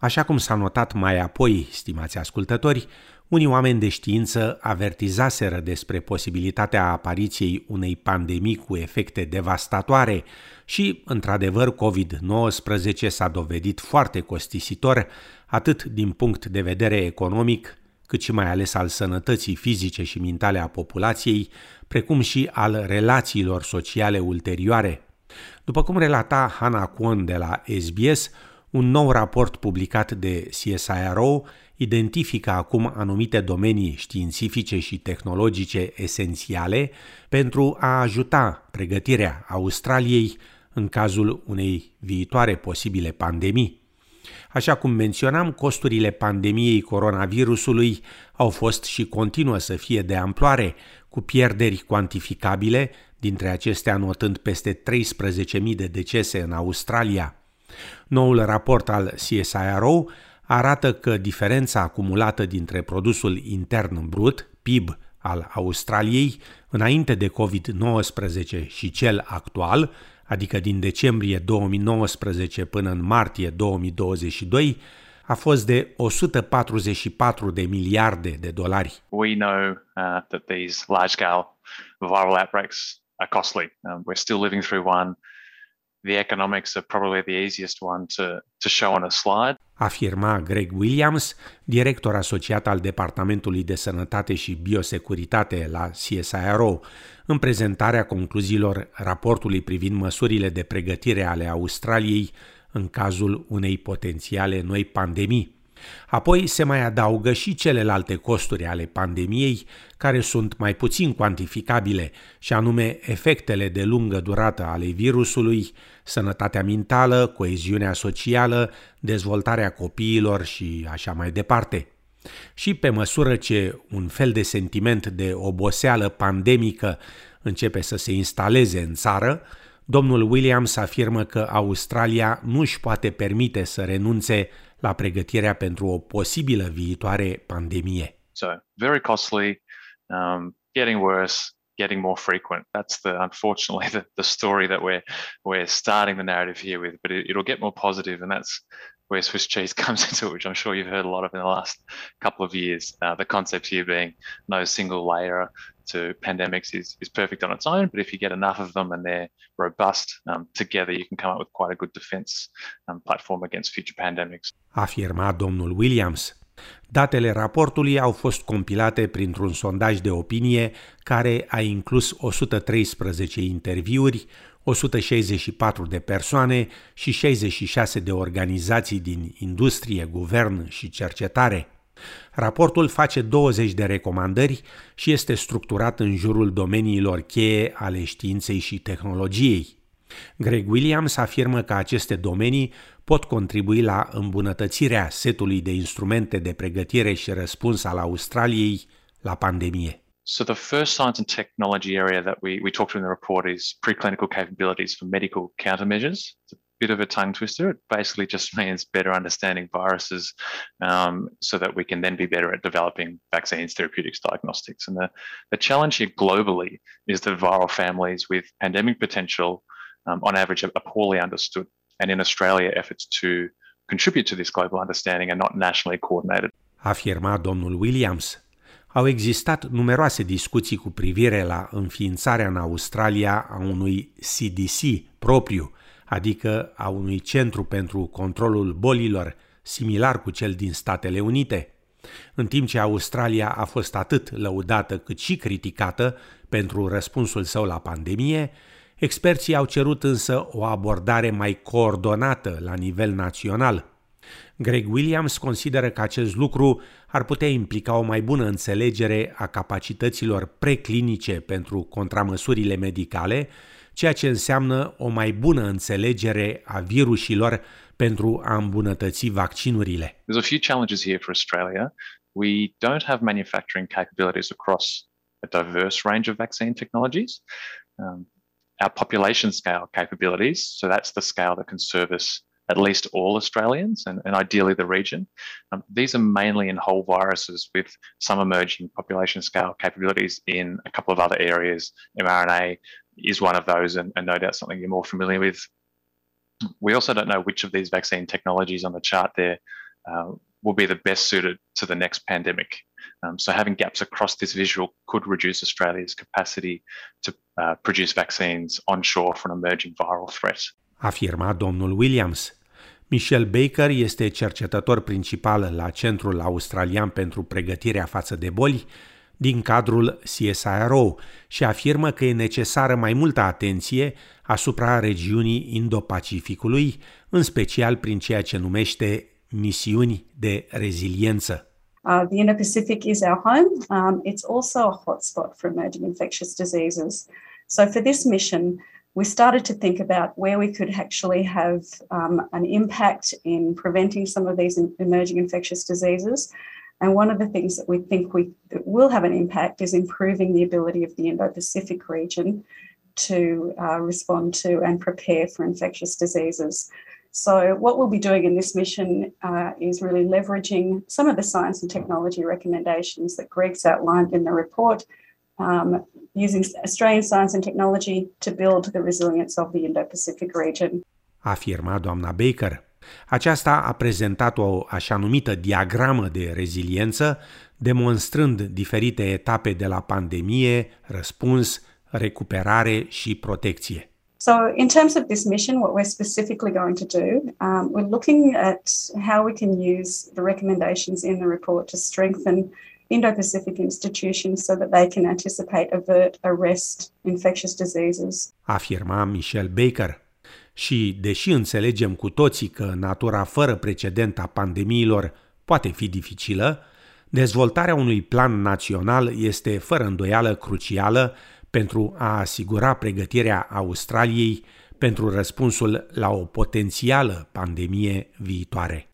Așa cum s-a notat mai apoi, stimați ascultători, unii oameni de știință avertizaseră despre posibilitatea apariției unei pandemii cu efecte devastatoare și, într-adevăr, COVID-19 s-a dovedit foarte costisitor, atât din punct de vedere economic, cât și mai ales al sănătății fizice și mentale a populației, precum și al relațiilor sociale ulterioare. După cum relata Hannah Kwon de la SBS, un nou raport publicat de CSIRO identifică acum anumite domenii științifice și tehnologice esențiale pentru a ajuta pregătirea Australiei în cazul unei viitoare posibile pandemii. Așa cum menționam, costurile pandemiei coronavirusului au fost și continuă să fie de amploare, cu pierderi cuantificabile, dintre acestea notând peste 13.000 de decese în Australia. Noul raport al CSIRO arată că diferența acumulată dintre produsul intern brut, PIB, al Australiei înainte de COVID-19 și cel actual, adică din decembrie 2019 până în martie 2022, a fost de 144 de miliarde de dolari. We know uh, that these large-scale viral outbreaks are costly. Um, we're still living through one the economics are probably the easiest one to, to show on a slide. Afirma Greg Williams, director asociat al Departamentului de Sănătate și Biosecuritate la CSIRO, în prezentarea concluziilor raportului privind măsurile de pregătire ale Australiei în cazul unei potențiale noi pandemii. Apoi se mai adaugă și celelalte costuri ale pandemiei, care sunt mai puțin cuantificabile, și anume efectele de lungă durată ale virusului, sănătatea mentală, coeziunea socială, dezvoltarea copiilor și așa mai departe. Și pe măsură ce un fel de sentiment de oboseală pandemică începe să se instaleze în țară, domnul Williams afirmă că Australia nu își poate permite să renunțe la pregătirea pentru o posibilă viitoare pandemie. So, very costly, um, getting worse, getting more frequent. That's the unfortunately the, the story that we're we're starting the narrative here with. But it, it'll get more positive, and that's where Swiss cheese comes into it, which I'm sure you've heard a lot of in the last couple of years. Uh, the concept here being no single layer to pandemics is, is perfect on its own, but if you get enough of them and they're robust um, together, you can come up with quite a good defense um, platform against future pandemics. Afirma domnul Williams. Datele raportului au fost compilate printr-un sondaj de opinie care a inclus 113 interviuri, 164 de persoane și 66 de organizații din industrie, guvern și cercetare. Raportul face 20 de recomandări și este structurat în jurul domeniilor cheie ale științei și tehnologiei. Greg Williams afirmă că aceste domenii pot contribui la îmbunătățirea setului de instrumente de pregătire și răspuns al Australiei la pandemie. So the first science and technology area that we, we talked to in the report is preclinical capabilities for medical countermeasures. It's a bit of a tongue twister. It basically just means better understanding viruses um, so that we can then be better at developing vaccines, therapeutics, diagnostics. And the, the challenge here globally is that viral families with pandemic potential um, on average are poorly understood. And in Australia, efforts to contribute to this global understanding are not nationally coordinated. Afirma domnul Williams. Au existat numeroase discuții cu privire la înființarea în Australia a unui CDC propriu, adică a unui centru pentru controlul bolilor, similar cu cel din Statele Unite. În timp ce Australia a fost atât lăudată cât și criticată pentru răspunsul său la pandemie, experții au cerut însă o abordare mai coordonată la nivel național – Greg Williams consideră că acest lucru ar putea implica o mai bună înțelegere a capacităților preclinice pentru contramăsurile medicale, ceea ce înseamnă o mai bună înțelegere a virusilor pentru a îmbunătăți vaccinurile. There's a few challenges here for Australia. We don't have manufacturing capabilities across a diverse range of vaccine technologies. Um, our population scale capabilities, so that's the scale that can service at least all Australians and, and ideally the region. Um, these are mainly in whole viruses with some emerging population scale capabilities in a couple of other areas. mRNA is one of those, and, and no doubt something you're more familiar with. We also don't know which of these vaccine technologies on the chart there uh, will be the best suited to the next pandemic. Um, so having gaps across this visual could reduce Australia's capacity to uh, produce vaccines onshore for an emerging viral threat. Afirma domnul Williams. Michel Baker este cercetător principal la Centrul Australian pentru Pregătirea față de boli din cadrul CSIRO și afirmă că e necesară mai multă atenție asupra regiunii Indo-Pacificului, în special prin ceea ce numește misiuni de reziliență. Uh, the Indo-Pacific is our home. Um, it's also a hotspot for emerging infectious diseases. So for this mission, we started to think about where we could actually have um, an impact in preventing some of these emerging infectious diseases. And one of the things that we think we will have an impact is improving the ability of the Indo-Pacific region to uh, respond to and prepare for infectious diseases. So, what we'll be doing in this mission uh, is really leveraging some of the science and technology recommendations that Greg's outlined in the report, um, using Australian science and technology to build the resilience of the Indo-Pacific region. Afirma doamna Baker. Aceasta a prezentat o așa numită diagramă de reziliență, demonstrând diferite etape de la pandemie, răspuns, recuperare și protecție. So, in terms of this mission, what we're specifically going to do, um, we're looking at how we can use the recommendations in the report to strengthen Indo Pacific institutions so that they can anticipate, avert, arrest infectious diseases. Afirma Michelle Baker. Și, deși înțelegem cu toții că natura fără precedent a pandemiilor poate fi dificilă, dezvoltarea unui plan național este fără îndoială crucială pentru a asigura pregătirea Australiei pentru răspunsul la o potențială pandemie viitoare.